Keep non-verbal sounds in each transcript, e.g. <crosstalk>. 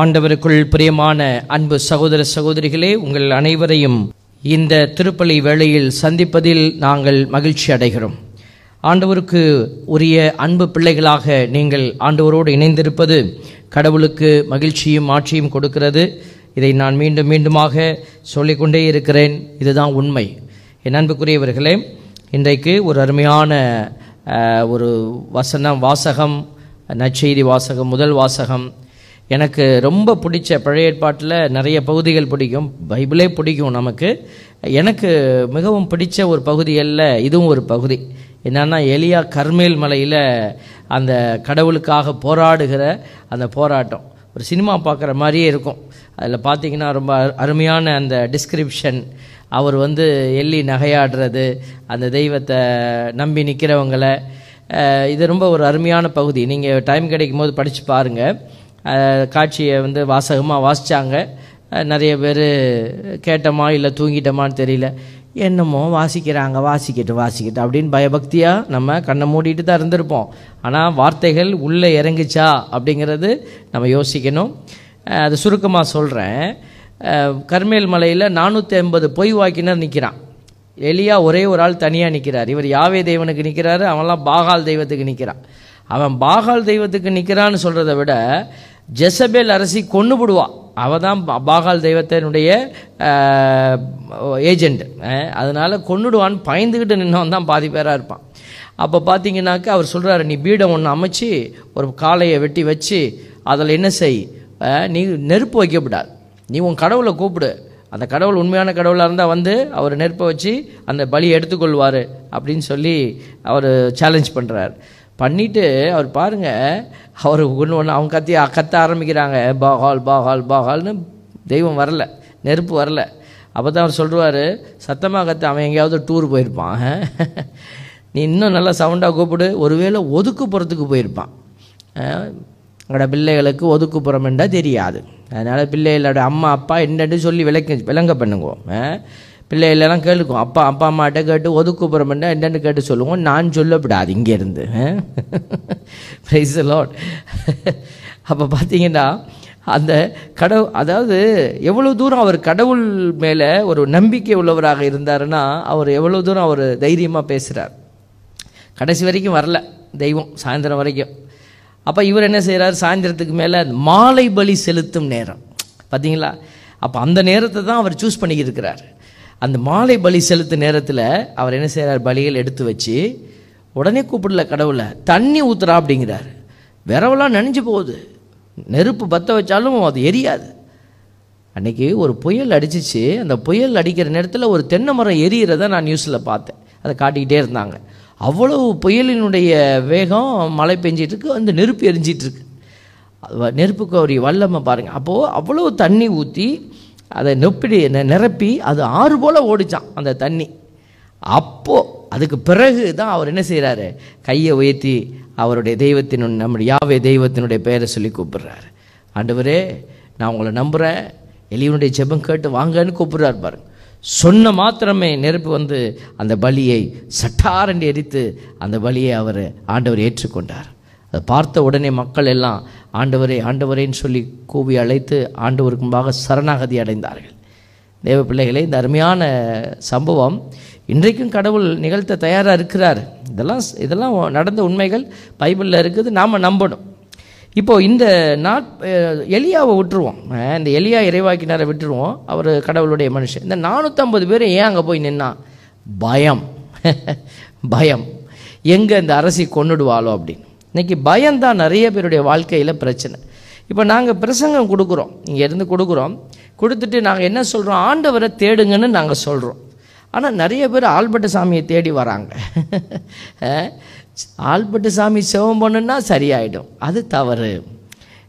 ஆண்டவருக்குள் பிரியமான அன்பு சகோதர சகோதரிகளே உங்கள் அனைவரையும் இந்த திருப்பலி வேளையில் சந்திப்பதில் நாங்கள் மகிழ்ச்சி அடைகிறோம். ஆண்டவருக்கு உரிய அன்பு பிள்ளைகளாக நீங்கள் ஆண்டவரோடு இணைந்திருப்பது கடவுளுக்கு மகிழ்ச்சியும் ஆட்சியும் கொடுக்கிறது. இதை நான் மீண்டும் மீண்டுமாக சொல்லிக்கொண்டே இருக்கிறேன். இதுதான் உண்மை. என் அன்புக்குரியவர்களே இன்றைக்கு ஒரு அருமையான ஒரு வசனம் வாசகம் நற்செய்தி வாசகம் முதல் வாசகம் எனக்கு ரொம்ப பிடிச்ச பழைய ஏற்பாட்டில் நிறைய பகுதிகள் பிடிக்கும். பைபிளே பிடிக்கும் நமக்கு. எனக்கு மிகவும் பிடிச்ச ஒரு பகுதிகளில் இதுவும் ஒரு பகுதி. என்னன்னா எலியா கர்மேல் மலையில் அந்த கடவுளுக்காக போராடுகிற அந்த போராட்டம். ஒரு சினிமா பார்க்குற மாதிரியே இருக்கும். அதில் பார்த்தீங்கன்னா ரொம்ப அரு- அருமையான அந்த டிஸ்கிரிப்ஷன் அவர் வந்து எள்ளி நகையாடுறது அந்த தெய்வத்தை நம்பி நிற்கிறவங்களை இது ரொம்ப ஒரு அருமையான பகுதி. நீங்கள் டைம் கிடைக்கும் போது படித்து பாருங்கள் காட்சியை வந்து வாசகமாக வாசித்தாங்க நிறைய பேர் கேட்டோமா இல்லை தூங்கிட்டோமான்னு தெரியல. என்னமோ வாசிக்கிறாங்க வாசிக்கிட்டு வாசிக்கிட்டு அப்படின்னு பயபக்தியாக நம்ம கண்ணை மூடிட்டு தான் இருந்திருப்போம். ஆனால் வார்த்தைகள் உள்ளே இறங்குச்சா அப்படிங்கிறது நம்ம யோசிக்கணும். அது சுருக்கமாக சொல்கிறேன் கர்மேல் மலையில் நானூற்றி ஐம்பது பொய் வாக்கினர் நிற்கிறான் எளியாக ஒரே ஒரு ஆள் தனியாக நிற்கிறார் இவர் யாவே தெய்வனுக்கு நிற்கிறாரு அவன்லாம் பாகால் தெய்வத்துக்கு நிற்கிறான் அவன் பாகால் தெய்வத்துக்கு நிற்கிறான்னு சொல்கிறத விட ஜெசபேல் அரசி கொண்டு விடுவா அவள் தான் பா- பாகால் தெய்வத்தினுடைய ஏஜெண்ட் அதனால் கொண்டுடுவான்னு பயந்துக்கிட்டு நின்னவன் தான் பாதி பேராக இருப்பான். அப்போ பார்த்தீங்கன்னாக்கா அவர் சொல்கிறாரு நீ பீடம் ஒன்று அமைச்சு ஒரு காளையை வெட்டி வச்சு அதில் என்ன செய்? நீ நெருப்பு வைக்கப்படாது. நீ உன் கடவுளை கூப்பிடு. அந்த கடவுள் உண்மையான கடவுளாக இருந்தால் வந்து அவர் நெருப்பை வச்சு அந்த பலியை எடுத்துக்கொள்வார். அப்படின்னு சொல்லி அவர் சேலஞ்ச் பண்ணுறார் பண்ணிவிட்டு அவர் பாருங்க அவர் ஒன்று ஒன்று அவங்க கத்தி கத்த ஆரம்பிக்கிறாங்க. பாகால் பாகால் பாகால்னு தெய்வம் வரல நெருப்பு வரல. அப்போ தான் அவர் சொல்லுவார் சத்தமாக கத்து அவன் எங்கேயாவது டூர் போயிருப்பான். நீ இன்னும் நல்லா சவுண்டாக கூப்பிடு. ஒருவேளை ஒதுக்குப்புறத்துக்கு போயிருப்பான். எங்களோட பிள்ளைகளுக்கு ஒதுக்குப்புறம் என்றால் தெரியாது. அதனால் பிள்ளைகளோட அம்மா அப்பா என்னென்னு சொல்லி விளக்க விளங்க பண்ணுங்க. பிள்ளை பிள்ளைகளெல்லாம் கேளுக்கும். அப்பா அப்பா அம்மாட்ட கேட்டு ஒதுக்கு என்றால் என்னென்னு கேட்டு சொல்லுவோம். நான் சொல்லப்படாது இங்கேருந்து. ப்ரைஸ் லாட் அப்போ பார்த்தீங்கன்னா அந்த கடவுள் அதாவது எவ்வளோ தூரம் அவர் கடவுள் மேலே ஒரு நம்பிக்கை உள்ளவராக இருந்தாருன்னா அவர் எவ்வளோ தூரம் அவர் தைரியமாக பேசுகிறார் கடைசி வரைக்கும் வரல தெய்வம் சாயந்தரம் வரைக்கும். அப்போ இவர் என்ன செய்கிறார் சாயந்தரத்துக்கு மேலே மாலை பலி செலுத்தும் நேரம். பார்த்தீங்களா அப்போ அந்த நேரத்தை தான் அவர் சூஸ் பண்ணிக்கிருக்கிறார் அந்த மாலை பலி செலுத்தும் நேரத்தில் அவர் என்ன செய்கிறார் பலிகள் எடுத்து வச்சு உடனே கூப்பிடல கடவுளை தண்ணி ஊத்துறா அப்படிங்கிறார். விரவெல்லாம் நனைஞ்சு போகுது. நெருப்பு பற்ற வச்சாலும் அது எரியாது. அன்னைக்கு ஒரு புயல் அடிச்சிச்சு. அந்த புயல் அடிக்கிற நேரத்தில் ஒரு தென்னை மரம் எரியிறத நான் நியூஸில் பார்த்தேன். அதை காட்டிக்கிட்டே இருந்தாங்க. அவ்வளவு புயலினுடைய வேகம் மழை பெஞ்சிட்ருக்கு அந்த நெருப்பு எரிஞ்சிட்ருக்கு. அது நெருப்புக்கு ஒரு வல்லமை பாருங்கள் அப்போது அவ்வளோ தண்ணி ஊற்றி அதை நொப்பிடி நிரப்பி அது ஆறு போல் ஓடிச்சான் அந்த தண்ணி. அப்போது அதுக்கு பிறகு தான் அவர் என்ன செய்கிறாரு கையை உயர்த்தி அவருடைய தெய்வத்தின் நம்முடைய யாவே தெய்வத்தினுடைய பெயரை சொல்லி கூப்பிடுறாரு. ஆண்டவரே நான் உங்களை நம்புகிறேன் எளியவனுடைய ஜெபம் கேட்டு வாங்கன்னு கூப்பிடுறார் பாருங்க. சொன்ன மாத்திரமே நெருப்பு வந்து அந்த பலியை சட்டாரண்டி எரித்து அந்த பலியை அவர் ஆண்டவர் ஏற்றுக்கொண்டார். அதை பார்த்த உடனே மக்கள் எல்லாம் ஆண்டவரே ஆண்டவரேன்னு சொல்லி கூவி அழைத்து ஆண்டவருக்கு முன்பாக சரணாகதி அடைந்தார்கள். தேவ பிள்ளைகளே இந்த அருமையான சம்பவம் இன்றைக்கும் கடவுள் நிகழ்த்த தயாராக இருக்கிறார். இதெல்லாம் இதெல்லாம் நடந்த உண்மைகள் பைபிளில் இருக்குது நாம் நம்பணும். இப்போது இந்த நாட் எலியாவை விட்டுருவோம். இந்த எலியா இறைவாக்கினாரை விட்டுருவோம் அவர் கடவுளுடைய மனுஷன். இந்த நானூற்றம்பது பேர் ஏன் அங்கே போய் நின்னா? பயம். <laughs> பயம். எங்கே இந்த அரசி கொன்னுடுவாளோ அப்படின்னு. இன்றைக்கி பயம்தான் நிறைய பேருடைய வாழ்க்கையில் பிரச்சனை. இப்போ நாங்கள் பிரசங்கம் கொடுக்குறோம். இங்கே இருந்து கொடுக்குறோம். கொடுத்துட்டு நாங்கள் என்ன சொல்கிறோம் ஆண்டவரை தேடுங்கன்னு நாங்கள் சொல்கிறோம் ஆனால் நிறைய பேர் ஆல்பட்டு சாமியை தேடி வராங்க. ஆல்பட்டு சாமி சிவம் பண்ணுன்னா சரியாயிடும். அது தவறு.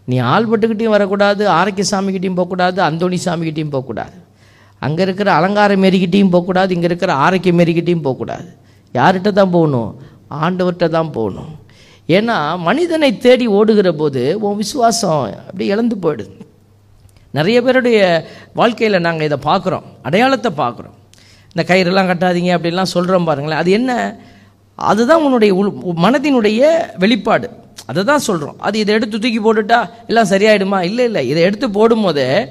நீ ஆல்பட்டுக்கிட்டையும் வரக்கூடாது ஆரோக்கிய சாமிக்கிட்டையும் போகக்கூடாது அந்தோணி சாமிக்கிட்டையும் போகக்கூடாது. அங்கே இருக்கிற அலங்கார மேரிக்கிட்டையும் போகக்கூடாது இங்கே இருக்கிற ஆரோக்கிய மேரிக்கிட்டையும் போகக்கூடாது. யார்கிட்ட தான் போகணும்? ஆண்டவர்கிட்ட தான் போகணும். ஏன்னா மனிதனை தேடி ஓடுகிற போது உன் விசுவாசம் அப்படி இழந்து போயிடுது. நிறைய பேருடைய வாழ்க்கையில் நாங்கள் இதை பார்க்குறோம். அடையாளத்தை பார்க்குறோம். இந்த கயிறெல்லாம் கட்டாதீங்க அப்படிலாம் சொல்கிறோம் பாருங்களேன். அது என்ன? அதுதான் உன்னுடைய உள் மனதினுடைய வெளிப்பாடு. அதை தான் சொல்கிறோம் அது இதை எடுத்து தூக்கி போட்டுட்டா எல்லாம் சரியாயிடுமா? இல்லை இல்லை. இதை எடுத்து போடும்போதே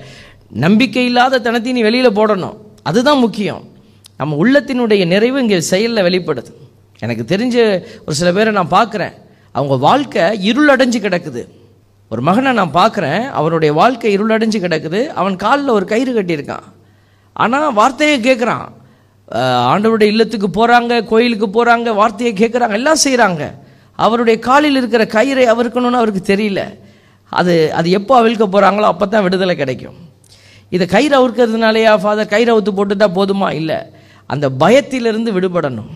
நம்பிக்கை இல்லாத தனத்தை நீ வெளியில் போடணும். அதுதான் முக்கியம். நம்ம உள்ளத்தினுடைய நிறைவு இங்கே செயலில் வெளிப்படுது. எனக்கு தெரிஞ்ச ஒரு சில பேரை நான் பார்க்குறேன். அவங்க வாழ்க்கை இருளடைஞ்சு கிடக்குது. ஒரு மகனை நான் பார்க்குறேன் அவனுடைய வாழ்க்கை இருளடைஞ்சு கிடக்குது. அவன் காலில் ஒரு கயிறு கட்டியிருக்கான். ஆனால் வார்த்தையை கேட்குறான் ஆண்டவருடைய இல்லத்துக்கு போகிறாங்க கோயிலுக்கு போகிறாங்க வார்த்தையை கேட்குறாங்க எல்லாம் செய்கிறாங்க அவருடைய காலில் இருக்கிற கயிறை அவருக்கணும்னு அவருக்கு தெரியல. அது அது எப்போ அவிழ்க்க போகிறாங்களோ அப்போ தான் விடுதலை கிடைக்கும். இதை கயிறு அவுக்கிறதுனாலயா ஃபாதர்? கயிறு அவுத்து போட்டுட்டா போதுமா? இல்லை. அந்த பயத்திலிருந்து விடுபடணும்.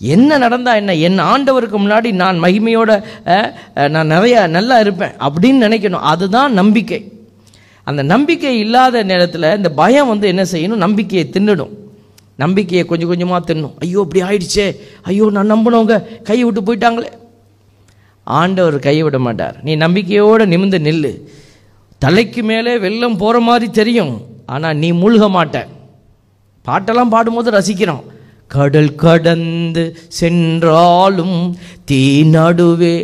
என்ன நடந்தால் என்ன? என் ஆண்டவருக்கு முன்னாடி நான் மகிமையோட நான் நிறையா நல்லா இருப்பேன் அப்படின்னு நினைக்கணும். அதுதான் நம்பிக்கை. அந்த நம்பிக்கை இல்லாத நேரத்தில் இந்த பயம் வந்து என்ன செய்யணும்? நம்பிக்கையை தின்னுடும். நம்பிக்கையை கொஞ்சம் கொஞ்சமாக தின்னும். ஐயோ இப்படி ஆயிடுச்சே. ஐயோ நான் நம்பினவங்க கை விட்டு போயிட்டாங்களே. ஆண்டவர் கையை விட மாட்டார். நீ நம்பிக்கையோடு நிமிந்து நில்லு. தலைக்கு மேலே வெள்ளம் போகிற மாதிரி தெரியும். ஆனால் நீ மூழ்க மாட்ட. பாட்டெல்லாம் பாடும்போது ரசிக்கிறோம். கடல் கடந்து சென்றாலும் தீ நடுவே.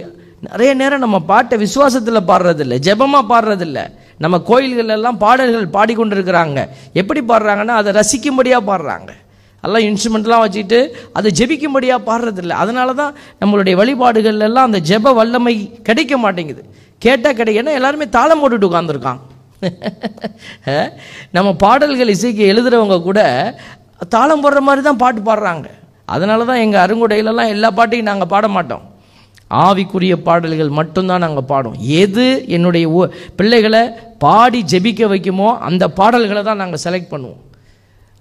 நிறைய நேரம் நம்ம பாட்டை விசுவாசத்தில் பாடுறதில்ல ஜெபமாக பாடுறதில்ல. நம்ம கோயில்களெல்லாம் பாடல்கள் பாடிக்கொண்டிருக்கிறாங்க. எப்படி பாடுறாங்கன்னா அதை ரசிக்கும்படியாக பாடுறாங்க. எல்லாம் இன்ஸ்ட்ருமெண்ட்லாம் வச்சுக்கிட்டு அதை ஜெபிக்கும்படியாக பாடுறதில்ல. அதனால தான் நம்மளுடைய வழிபாடுகள்லாம் அந்த ஜெப வல்லமை கிடைக்க மாட்டேங்குது. கேட்டால் கிடை ஏன்னா எல்லாருமே தாளம் போட்டுட்டு உட்காந்துருக்கான் <laughs> நம்ம பாடல்கள் இசைக்கு எழுதுகிறவங்க கூட தாளம் போடுற மாதிரி தான் பாட்டு பாடுறாங்க. அதனால தான் எங்கள் அருங்குடையிலலாம் எல்லா பாட்டையும் நாங்கள் பாட மாட்டோம். ஆவிக்குரிய பாடல்கள் மட்டும்தான் நாங்கள் பாடுவோம். எது என்னுடைய பிள்ளைகளை பாடி ஜெபிக்க வைக்குமோ அந்த பாடல்களை தான் நாங்கள் செலக்ட் பண்ணுவோம்.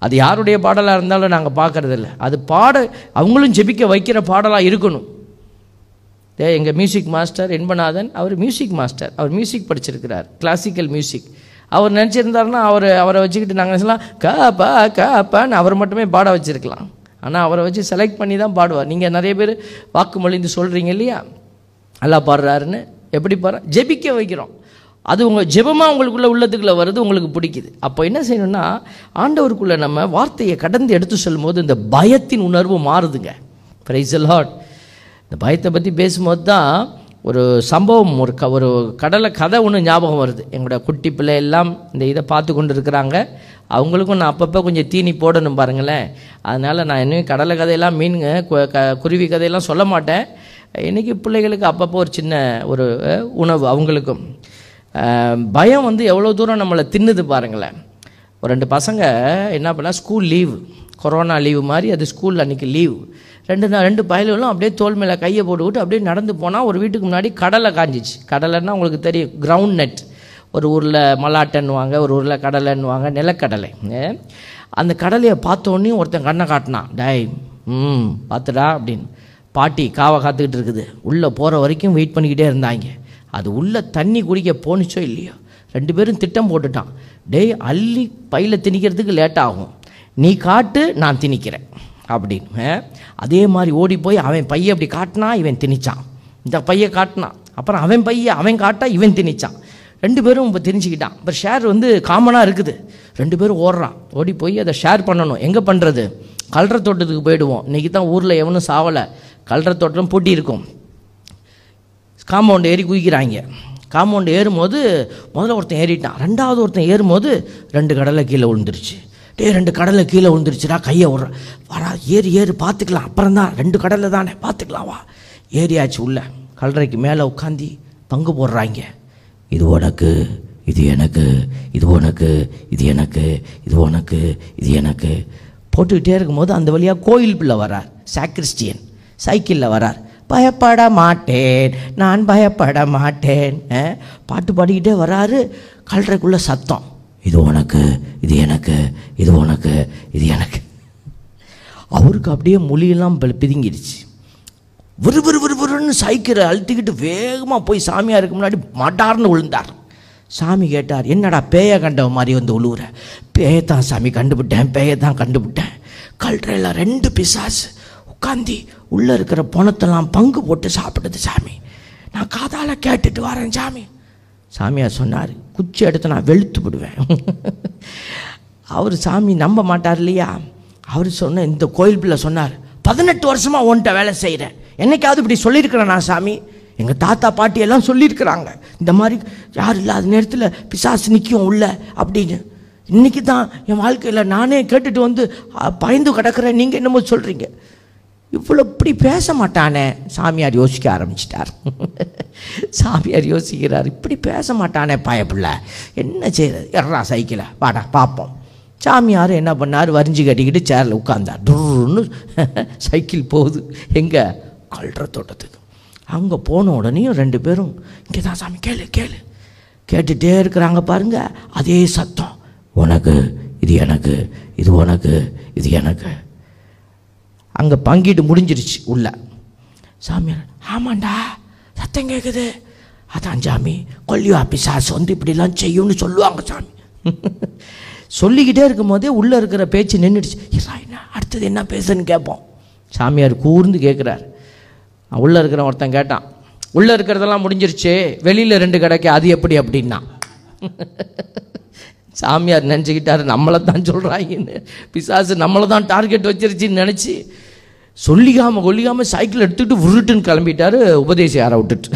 அது யாருடைய பாடலாக இருந்தாலும் நாங்கள் பார்க்கறதில்ல அது பாட அவங்களும் ஜெபிக்க வைக்கிற பாடலாக இருக்கணும். எங்கள் மியூசிக் மாஸ்டர் என்பநாதன் அவர் மியூசிக் மாஸ்டர் அவர் மியூசிக் படிச்சிருக்கிறார். கிளாசிக்கல் மியூசிக் அவர் நினச்சிருந்தாருன்னா அவர் அவரை வச்சுக்கிட்டு நாங்கள் சொல்லலாம் க ப கா அவர் மட்டுமே பாட வச்சிருக்கலாம். ஆனால் அவரை வச்சு செலக்ட் பண்ணி தான் பாடுவார். நீங்கள் நிறைய பேர் வாக்குமொழிந்து சொல்கிறீங்க இல்லையா? நல்லா பாடுறாருன்னு. எப்படி பாடுற? ஜெபிக்க வைக்கிறோம். அது உங்கள் ஜெபமாக உங்களுக்குள்ள உள்ளத்துக்குள்ளே வருது உங்களுக்கு பிடிக்குது. அப்போ என்ன செய்யணும்னா ஆண்டவருக்குள்ளே நம்ம வார்த்தையை கடந்து எடுத்து சொல்லும்போது இந்த பயத்தின் உணர்வு மாறுதுங்க. பிரைஸ் லாட் இந்த பயத்தை பற்றி பேசும்போது தான் ஒரு சம்பவம் ஒரு க ஒரு கடலை கதை ஒன்று ஞாபகம் வருது. எங்களோட குட்டி பிள்ளை எல்லாம் இந்த இதை பார்த்து கொண்டு இருக்கிறாங்க அவங்களுக்கும் நான் அப்பப்போ கொஞ்சம் தீனி போடணும் பாருங்களேன். அதனால் நான் இன்னும் கடலை கதையெல்லாம் மீனுங்க கு- க- குருவி கதையெல்லாம் சொல்ல மாட்டேன். இன்றைக்கி பிள்ளைகளுக்கு அப்பப்போ ஒரு சின்ன ஒரு உணவு அவங்களுக்கும். பயம் வந்து எவ்வளோ தூரம் நம்மளை தின்னுது பாருங்களேன். ஒரு ரெண்டு பசங்க என்ன பண்ணால் ஸ்கூல் லீவு. கொரோனா லீவு மாதிரி அது ஸ்கூல் அன்றைக்கி லீவு. ரெண்டு நாள் ரெண்டு பயல்களும் அப்படியே தோல் மேலே கையை போட்டுக்கிட்டு அப்படியே நடந்து போனால் ஒரு வீட்டுக்கு முன்னாடி கடலை காஞ்சிச்சு. கடலைன்னா உங்களுக்கு தெரியும் கிரவுண்ட் நெட் ஒரு ஊரில் மல்லாட்டன்னுவாங்க ஒரு ஊரில் கடலைன்னுவாங்க நிலக்கடலை. அந்த கடலையை பார்த்தோன்னே ஒருத்தன் கண்ணை காட்டினான். டேய் ம் பார்த்துடா அப்படின்னு. பாட்டி காவை காத்துக்கிட்டு இருக்குது. உள்ளே போகிற வரைக்கும் வெயிட் பண்ணிக்கிட்டே இருந்தாங்க. அது உள்ளே தண்ணி குடிக்க போணுச்சோ இல்லையோ? ரெண்டு பேரும் திட்டம் போட்டுட்டான். டேய் அள்ளி பையில் திணிக்கிறதுக்கு லேட் ஆகும். நீ காட்டு நான் திணிக்கிறேன். அப்படின்னு. அதே மாதிரி ஓடி போய் அவன் பைய அப்படி காட்டினா இவன் திணிச்சான். இந்த பைய காட்டினான் அப்புறம் அவன் பைய அவன் காட்டா இவன் திணிச்சான். ரெண்டு பேரும் இப்போ தெரிஞ்சுக்கிட்டான் இப்போ ஷேர் வந்து காமனாக இருக்குது. ரெண்டு பேரும் ஓடுறான். ஓடி போய் அதை ஷேர் பண்ணணும். எங்கே பண்ணுறது கல்ற தோட்டத்துக்கு போயிடுவோம். இன்றைக்கி தான் ஊரில் எவனும் சாவலை. கல்ற தோட்டம் பூட்டி இருக்கும். காம்பவுண்டு ஏறி குதிக்கிறாங்க. காம்பவுண்டு ஏறும்போது முதல்ல ஒருத்தன் ஏறிட்டான். ரெண்டாவது ஒருத்தன் ஏறும்போது ரெண்டு கடலை கீழே விழுந்துருச்சு. டே ரெண்டு கடலை கீழே விழுந்துருச்சுடா கையை விட்ற. வரா ஏறி ஏறு பார்த்துக்கலாம். அப்புறம் தான் ரெண்டு கடலை தானே பார்த்துக்கலாம் வா. ஏறியாச்சு உள்ள. கல்லறைக்கு மேலே உட்காந்தி பங்கு போடுறாங்க. இது உனக்கு இது எனக்கு இது உனக்கு இது எனக்கு இது உனக்கு இது எனக்கு. போட்டுக்கிட்டே இருக்கும்போது அந்த வழியாக கோயில் பிள்ளை வரார் சாக்ரிஸ்டியன் சைக்கிளில் வரார் பயப்பட மாட்டேன் நான் பயப்பட மாட்டேன். பாட்டு பாடிக்கிட்டே வராரு கல்றைக்குள்ளே சத்தம். இது உனக்கு இது எனக்கு இது உனக்கு இது எனக்கு. அவருக்கு அப்படியே மொழியெல்லாம் பிதுங்கிடுச்சு. விறு விறு விறு விறுன்னு சைக்கிளை அழுத்திக்கிட்டு வேகமாக போய் சாமியாருக்கு முன்னாடி மட்டார்னு விழுந்தார். சாமி கேட்டார் என்னடா பேய கண்டவ மாதிரி வந்து உழுவுற? தான் சாமி கண்டுபிட்டேன் தான் கண்டுபிட்டேன். கல்றையில் ரெண்டு பிசாசு உட்காந்தி உள்ளே இருக்கிற பணத்தெல்லாம் பங்கு போட்டு சாப்பிடுது சாமி. நான் காதால் கேட்டுட்டு வரேன் சாமி. சாமியார் சொன்னார் குச்சி எடுத்து நான் வெளுத்து விடுவேன். <laughs> அவர் சாமி நம்ப மாட்டார் இல்லையா? அவர் சொன்ன இந்த கோயில் பிள்ளை சொன்னார் பதினெட்டு வருஷமாக உன்கிட்ட வேலை செய்கிறேன் என்னைக்காவது இப்படி சொல்லியிருக்கிறேன் நான் சாமி. எங்கள் தாத்தா பாட்டி எல்லாம் சொல்லியிருக்கிறாங்க. இந்த மாதிரி யார் இல்லாத நேரத்தில் பிசாசு நிற்கும் உள்ள அப்படின்னு. இன்னைக்கு தான் என் வாழ்க்கையில் நானே கேட்டுட்டு வந்து பயந்து கிடக்கிறேன். நீங்கள் என்னமோ சொல்கிறீங்க இவ்வளோ இப்படி பேச மாட்டானே. சாமியார் யோசிக்க ஆரம்பிச்சிட்டார். <laughs> சாமியார் யோசிக்கிறார் இப்படி பேச மாட்டானே பயப்பிள்ள. என்ன செய்யறது எறா சைக்கிளை. வாடா பார்ப்போம் சாமியார் என்ன பண்ணார்? வரிஞ்சு கட்டிக்கிட்டு சேரில் உட்காந்தார் துருன்னு <laughs> சைக்கிள் போகுது. எங்கே? கல்ற தோட்டத்துக்கு. அங்கே போன உடனேயும் ரெண்டு பேரும் இங்கே தான் சாமி கேளு கேளு. கேட்டுகிட்டே இருக்கிறாங்க பாருங்கள் அதே சத்தம். உனக்கு இது எனக்கு இது உனக்கு இது எனக்கு. அங்கே பங்கிட்டு முடிஞ்சிருச்சு உள்ள. சாமியார் ஆமாண்டா சத்தம் கேட்குது அதான் சாமி கொல்லிவா பிசாசு வந்து இப்படிலாம் செய்யும்னு சொல்லுவாங்க சாமி. <laughs> சொல்லிக்கிட்டே இருக்கும்போதே உள்ளே இருக்கிற பேச்சு நின்றுடுச்சு என்ன அடுத்தது என்ன பேசுன்னு கேட்போம் சாமியார் கூர்ந்து கேட்குறார் உள்ளே இருக்கிற ஒருத்தன் கேட்டான் உள்ளே இருக்கிறதெல்லாம் முடிஞ்சிருச்சு வெளியில் ரெண்டு கிடைக்கு அது எப்படி? அப்படின்னா. <laughs> சாமியார் நினச்சிக்கிட்டாரு நம்மளை தான் சொல்கிறாங்கன்னு பிசாசு நம்மளை தான் டார்கெட் வச்சிருச்சுன்னு நினச்சி சொல்லிக்காமல் கொல்லிக்காமல் சைக்கிள் எடுத்துக்கிட்டு உருட்டுன்னு கிளம்பிட்டாரு உபதேசம் யாரை விட்டுட்டு.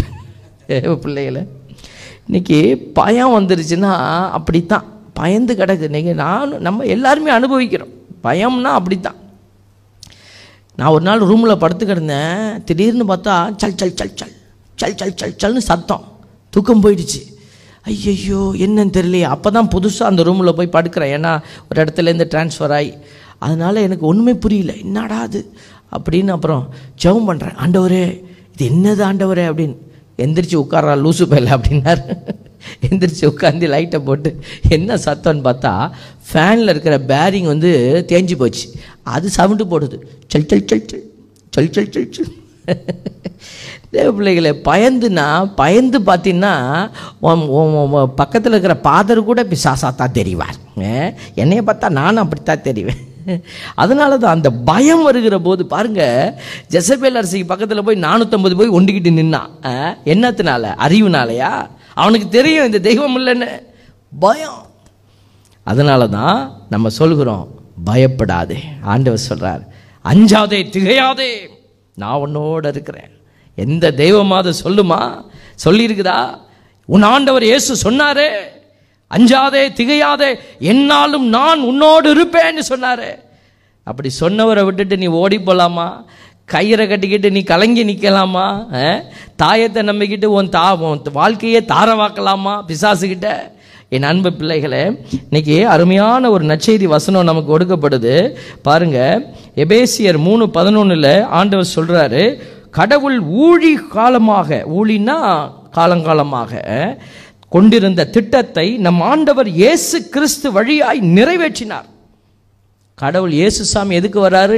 ஏ பிள்ளைகளை. இன்னைக்கு பயம் வந்துருச்சுன்னா அப்படித்தான். பயந்து கிடக்கு. இன்னைக்கு நானும் நம்ம எல்லாருமே அனுபவிக்கிறோம். பயம்னா அப்படித்தான். நான் ஒரு நாள் ரூமில் படுத்து கிடந்தேன். திடீர்னு பார்த்தா சல் சல் சல் சல் சல் சல் சல் சல்னு சத்தம். தூக்கம் போயிடுச்சு. ஐயையோ என்னன்னு தெரியலையே. அப்போ தான் புதுசாக அந்த ரூமில் போய் படுக்கிறேன். ஏன்னா ஒரு இடத்துலேருந்து ட்ரான்ஸ்ஃபர் ஆகி அதனால் எனக்கு ஒன்றுமே புரியல. என்னடா அது? அப்படின்னு அப்புறம் ஜெபம் பண்ணுறேன் ஆண்டவரே இது என்னது ஆண்டவரே அப்படின்னு. எந்திரிச்சு உட்கார்றா லூசு பயில அப்படின்னாரு. எந்திரிச்சு உட்காந்து லைட்டை போட்டு என்ன சத்தம்னு பார்த்தா ஃபேனில் இருக்கிற பேரிங் வந்து தேஞ்சு போச்சு. அது சவுண்டு போடுது. சல் சல் சல் சல் சல் சல் சல் சல். தேவ பிள்ளைகளை பயந்துனா பயந்து பார்த்தீங்கன்னா பக்கத்தில் இருக்கிற பாதர் கூட பிசாசாத்தான் தெரிவார். என்னையை என்னைய பார்த்தா நானும் அப்படித்தான் தெரிவேன். அதனால தான் அந்த பயம் வருகிற போது பாருங்க ஜெசபேல் அரசிக்கு பக்கத்தில் போய் நானூற்றம்பது போய் ஒண்டிக்கிட்டு நின்னான் ஆ, என்னத்தினால? அறிவுனாலையா? அவனுக்கு தெரியும் இந்த தெய்வம் இல்லைன்னு. பயம். அதனால தான் நம்ம சொல்கிறோம் பயப்படாதே. ஆண்டவர் சொல்கிறார் அஞ்சாதே திகையாதே. நான் உன்னோட இருக்கிறேன். எந்த தெய்வமாவது சொல்லுமா? சொல்லியிருக்குதா? உன் ஆண்டவர் இயேசு சொன்னாரே. அஞ்சாதே திகையாதே என்னாலும் நான் உன்னோடு இருப்பேன்னு சொன்னார். அப்படி சொன்னவரை விட்டுட்டு நீ ஓடி போகலாமா கயிறை கட்டிக்கிட்டு நீ கலங்கி நிற்கலாமா தாயத்தை நம்பிக்கிட்டு உன் தா உன் வாழ்க்கையே தாரவாக்கலாமா பிசாசுக்கிட்ட என் அன்பு பிள்ளைகளே இன்னைக்கு அருமையான ஒரு நற்செய்தி வசனம் நமக்கு ஒடுக்கப்படுது. பாருங்க எபேசியர் மூணு பதினொன்றில் ஆண்டவர் சொல்கிறாரு கடவுள் ஊழி காலமாக. ஊழின்னா காலங்காலமாக. கொண்டிருந்த திட்டத்தை நம் ஆண்டவர் இயேசு கிறிஸ்து வழியாய் நிறைவேற்றினார். கடவுள் இயேசுசாமி எதுக்கு வராரு?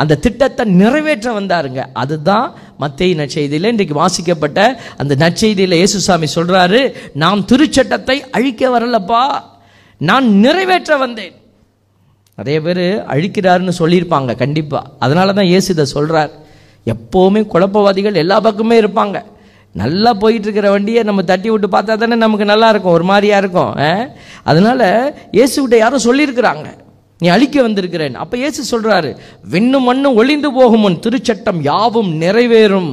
அந்த திட்டத்தை நிறைவேற்ற வந்தாருங்க. அதுதான் மத்திய நற்செய்தியில் இன்றைக்கு வாசிக்கப்பட்ட அந்த நற்செய்தியில் இயேசுசாமி சொல்றாரு நாம் திருச்சட்டத்தை அழிக்க வரலப்பா நான் நிறைவேற்ற வந்தேன். நிறைய பேர் அழிக்கிறாருன்னு சொல்லியிருப்பாங்க கண்டிப்பாக அதனால தான் இயேசு இதை சொல்கிறார் எப்போவுமே குழப்பவாதிகள் எல்லா பக்கமே இருப்பாங்க. நல்லா போயிட்டுருக்கிற வண்டியை நம்ம தட்டி விட்டு பார்த்தா தானே நமக்கு நல்லா இருக்கும் ஒரு மாதிரியா இருக்கும் அதனால் அதனால இயேசுகிட்ட யாரோ சொல்லியிருக்கிறாங்க. நீ அழிக்க வந்திருக்கிறேன் அப்போ இயேசு சொல்கிறாரு விண்ணும் மண்ணும் ஒளிந்து போகும் திருச்சட்டம் யாவும் நிறைவேறும்.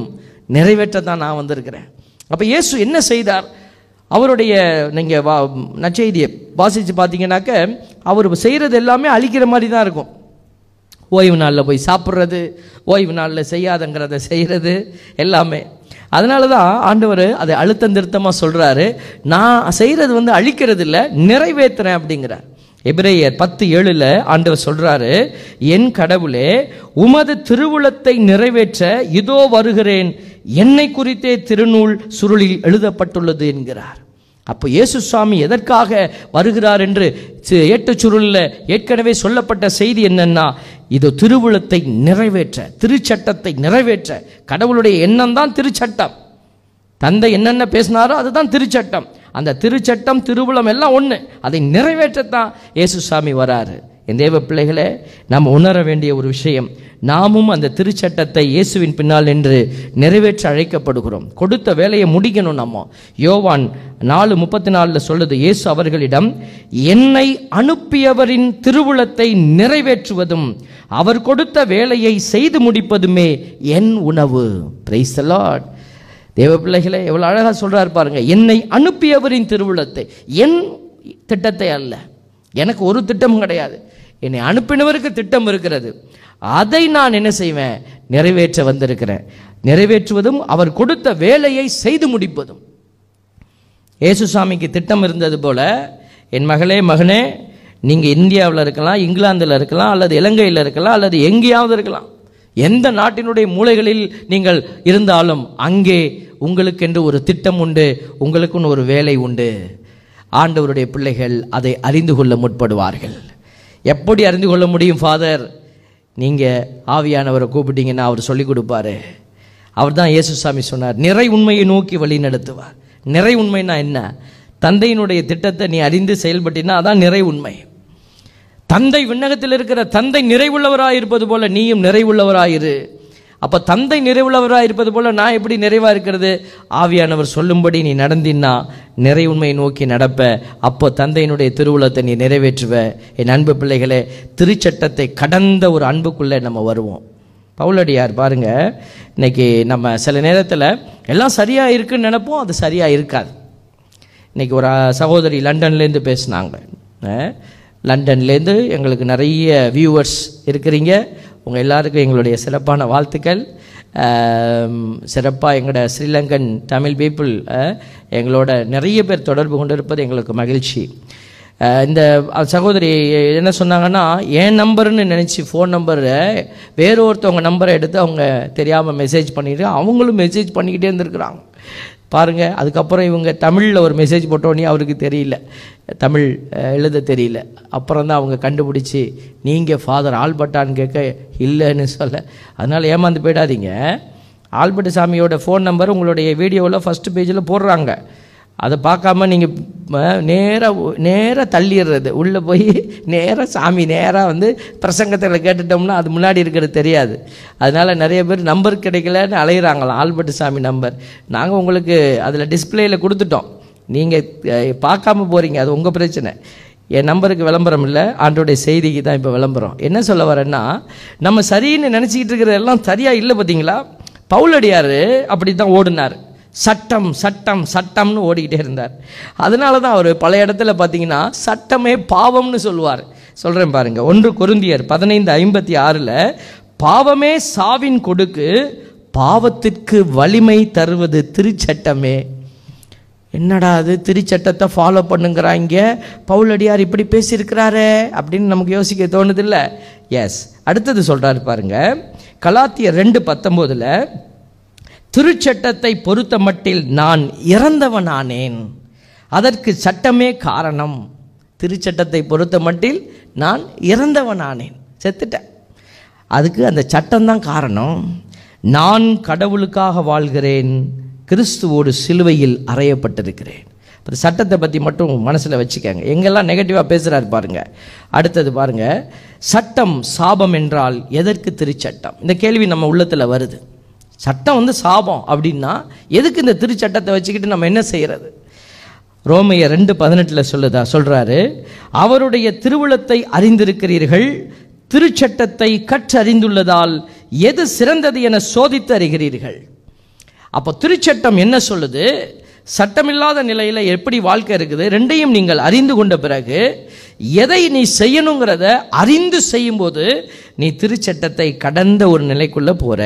நிறைவேற்ற தான் நான் வந்திருக்கிறேன். அப்போ இயேசு என்ன செய்தார்? அவருடைய நீங்கள் வா நச்செய்தியை வாசித்து பார்த்தீங்கன்னாக்க அவர் செய்கிறது எல்லாமே அழிக்கிற மாதிரி தான் இருக்கும். ஓய்வு நாளில் போய் சாப்பிட்றது ஓய்வு நாளில் செய்யாதங்கிறத செய்கிறது எல்லாமே. அதனால தான் ஆண்டவர் அதை அழுத்தம் திருத்தமாக சொல்கிறாரு நான் செய்கிறது வந்து அழிக்கிறது இல்லை நிறைவேற்றுறேன் அப்படிங்கிறார். எபிரேயர் பத்து ஏழில் ஆண்டவர் சொல்கிறாரு என் கடவுளே உமது திருவுளத்தை நிறைவேற்ற இதோ வருகிறேன். என்னை குறித்தே திருநூல் சுருளில் எழுதப்பட்டுள்ளது என்கிறார். அப்போ இயேசு சுவாமி எதற்காக வருகிறார் என்று சி- சுருளில் ஏற்கனவே சொல்லப்பட்ட செய்தி என்னன்னா இது திருவுளத்தை நிறைவேற்ற திருச்சட்டத்தை நிறைவேற்ற. கடவுளுடைய எண்ணம் தான் திருச்சட்டம். தந்தை என்னென்ன பேசினாரோ அதுதான் திருச்சட்டம். அந்த திருச்சட்டம் திருவுளம் எல்லாம் ஒன்று அதை நிறைவேற்றத்தான் இயேசு சாமி வராரு. என் தேவ பிள்ளைகளை நாம் உணர வேண்டிய ஒரு விஷயம். நாமும் அந்த திருச்சட்டத்தை இயேசுவின் பின்னால் நின்று நிறைவேற்ற அழைக்கப்படுகிறோம். கொடுத்த வேலையை முடிக்கணும் நம்ம. யோவான் நாலு முப்பத்தி நாலில் சொல்லுது இயேசு அவர்களிடம் என்னை அனுப்பியவரின் திருவுளத்தை நிறைவேற்றுவதும் அவர் கொடுத்த வேலையை செய்து முடிப்பதுமே என் உணவு. பிரைஸ் லாட் தேவ பிள்ளைகளை எவ்வளோ அழகாக சொல்கிறாரு பாருங்க. என்னை அனுப்பியவரின் திருவுளத்தை. என் திட்டத்தை அல்ல. எனக்கு ஒரு திட்டமும் கிடையாது. என்னை அனுப்பினவருக்கு திட்டம் இருக்கிறது. அதை நான் என்ன செய்வேன்? நிறைவேற்ற வந்திருக்கிறேன். நிறைவேற்றுவதும் அவர் கொடுத்த வேலையை செய்து முடிப்பதும். ஏசுசாமிக்கு திட்டம் இருந்தது போல என் மகளே மகனே நீங்கள் இந்தியாவில் இருக்கலாம் இங்கிலாந்தில் இருக்கலாம் அல்லது இலங்கையில் இருக்கலாம் அல்லது எங்கேயாவது இருக்கலாம். எந்த நாட்டினுடைய மூலைகளில் நீங்கள் இருந்தாலும் அங்கே உங்களுக்கென்று ஒரு திட்டம் உண்டு உங்களுக்குன்னு ஒரு வேலை உண்டு. ஆண்டவருடைய பிள்ளைகள் அதை அறிந்து கொள்ள முற்படுவார்கள். எப்படி அறிந்து கொள்ள முடியும் ஃபாதர் நீங்கள் ஆவியானவரை கூப்பிட்டீங்கன்னா அவர் சொல்லிக் கொடுப்பாரு. அவர் தான் இயேசுசாமி சொன்னார் நிறை உண்மையை நோக்கி வழி நடத்துவார். நிறை உண்மைன்னா என்ன? தந்தையினுடைய திட்டத்தை நீ அறிந்து செயல்பட்டினா அதான் நிறை உண்மை. தந்தை விண்ணகத்தில் இருக்கிற தந்தை நிறைவுள்ளவராக இருப்பது போல நீயும் நிறைவுள்ளவராயிரு. அப்போ தந்தை நிறைவுள்ளவராக இருப்பது போல் நான் எப்படி நிறைவாக இருக்கிறது? ஆவியானவர் சொல்லும்படி நீ நடந்தின்னா நிறை உண்மையை நோக்கி நடப்ப. அப்போ தந்தையினுடைய திருவுளத்தை நீ நிறைவேற்றுவ. என் அன்பு பிள்ளைகளே திருச்சட்டத்தை கடந்த ஒரு அன்புக்குள்ளே நம்ம வருவோம். பவுலடியார் பாருங்க இன்னைக்கு நம்ம சில நேரத்தில் எல்லாம் சரியாக இருக்குன்னு நினைப்போம் அது சரியாக இருக்காது. இன்னைக்கு ஒரு சகோதரி லண்டன்லேருந்து பேசுனாங்க. லண்டன்லேருந்து எங்களுக்கு நிறைய வியூவர்ஸ் இருக்கிறீங்க. உங்கள் எல்லாருக்கும் எங்களுடைய சிறப்பான வாழ்த்துக்கள். சிறப்பாக எங்களோட ஸ்ரீலங்கன் தமிழ் பீப்புள் எங்களோட நிறைய பேர் தொடர்பு கொண்டிருப்பது எங்களுக்கு மகிழ்ச்சி. இந்த சகோதரி என்ன சொன்னாங்கன்னா என் நம்பர்னு நினச்சி ஃபோன் நம்பரை வேறு ஒருத்தவங்க நம்பரை எடுத்து அவங்க தெரியாமல் மெசேஜ் பண்ணிட்டு அவங்களும் மெசேஜ் பண்ணிக்கிட்டே இருந்திருக்கிறாங்க. பாருங்கள் அதுக்கப்புறம் இவங்க தமிழில் ஒரு மெசேஜ் போட்டோன்னே அவருக்கு தெரியல. தமிழ் எழுத தெரியல. அப்புறம் தான் அவங்க கண்டுபிடிச்சி நீங்கள் ஃபாதர் ஆல்பர்ட்டான்னு கேட்க இல்லைன்னு சொல்ல. அதனால் ஏமாந்து போயிடாதீங்க. ஆல்பர்ட் சாமியோட ஃபோன் நம்பர் உங்களுடைய வீடியோவில் ஃபஸ்ட்டு பேஜில் போடுறாங்க. அதை பார்க்காம நீங்கள் நேராக நேராக தள்ளிடுறது. உள்ளே போய் நேராக சாமி நேராக வந்து பிரசங்கத்தில் கேட்டுட்டோம்னா அது முன்னாடி இருக்கிறது தெரியாது. அதனால் நிறைய பேர் நம்பர் கிடைக்கலன்னு அலையிறாங்களாம். ஆல்பர்ட் சாமி நம்பர். நாங்கள் உங்களுக்கு அதில் டிஸ்பிளேயில் கொடுத்துட்டோம். நீங்கள் பார்க்காம போகிறீங்க அது உங்கள் பிரச்சனை. என் நம்பருக்கு விளம்பரம் இல்லை. ஆண்டோடைய செய்திக்கு தான் இப்போ விளம்பரம். என்ன சொல்ல வரேன்னா நம்ம சரின்னு நினச்சிக்கிட்டு இருக்கிறதெல்லாம் சரியாக இல்லை பார்த்தீங்களா பவுலடியார் அப்படி தான் ஓடினார். சட்டம் சட்டம் சட்டம்னு ஓடிக்கிட்டே இருந்தார். அதனால தான் அவர் பல இடத்துல பார்த்தீங்கன்னா சட்டமே பாவம்னு சொல்லுவார். சொல்கிறேன் பாருங்கள் ஒன்று குருந்தியர் பதினைந்து ஐம்பத்தி ஆறில் பாவமே சாவின் கொடுக்கு பாவத்திற்கு வலிமை தருவது திருச்சட்டமே. என்னடா அது? திருச்சட்டத்தை ஃபாலோ பண்ணுங்கிறாங்க. பவுலடியார் இப்படி பேசியிருக்கிறாரே அப்படின்னு நமக்கு யோசிக்க தோணுதில்ல எஸ் அடுத்தது சொல்கிறாரு பாருங்கள் கலாத்தியர் ரெண்டு பத்தொம்போதில் திருச்சட்டத்தை பொறுத்த மட்டில் நான் இறந்தவனானேன். அதற்கு சட்டமே காரணம். திருச்சட்டத்தை பொறுத்த மட்டில் நான் இறந்தவனானேன். செத்துட்டேன். அதுக்கு அந்த சட்டம்தான் காரணம். நான் கடவுளுக்காக வாழ்கிறேன். கிறிஸ்துவோடு சிலுவையில் அறையப்பட்டிருக்கிறேன். இப்போ சட்டத்தை பற்றி மட்டும் மனசில் வச்சுக்கோங்க. எங்கெல்லாம் நெகட்டிவாக பேசுகிறாரு பாருங்கள் அடுத்தது பாருங்கள் சட்டம் சாபம் என்றால் எதற்கு திருச்சட்டம்? இந்த கேள்வி நம்ம உள்ளத்தில் வருது. சட்டம் வந்து சாபம் அப்படின்னா எதுக்கு இந்த திருச்சட்டத்தை வச்சுக்கிட்டு நம்ம என்ன செய்கிறது ரோமைய ரெண்டு பதினெட்டில் சொல்லுதா சொல்கிறாரு அவருடைய திருவுளத்தை அறிந்திருக்கிறீர்கள் திருச்சட்டத்தை கற்றறிந்துள்ளதால் எது சிறந்தது என சோதித்து அறிகிறீர்கள் அப்போ திருச்சட்டம் என்ன சொல்லுது? சட்டமில்லாத நிலையில் எப்படி வாழ்க்கை இருக்குது? ரெண்டையும் நீங்கள் அறிந்து கொண்ட பிறகு எதை நீ செய்யணுங்கிறத அறிந்து செய்யும்போது நீ திருச்சட்டத்தை கடந்த ஒரு நிலைக்குள்ளே போகிற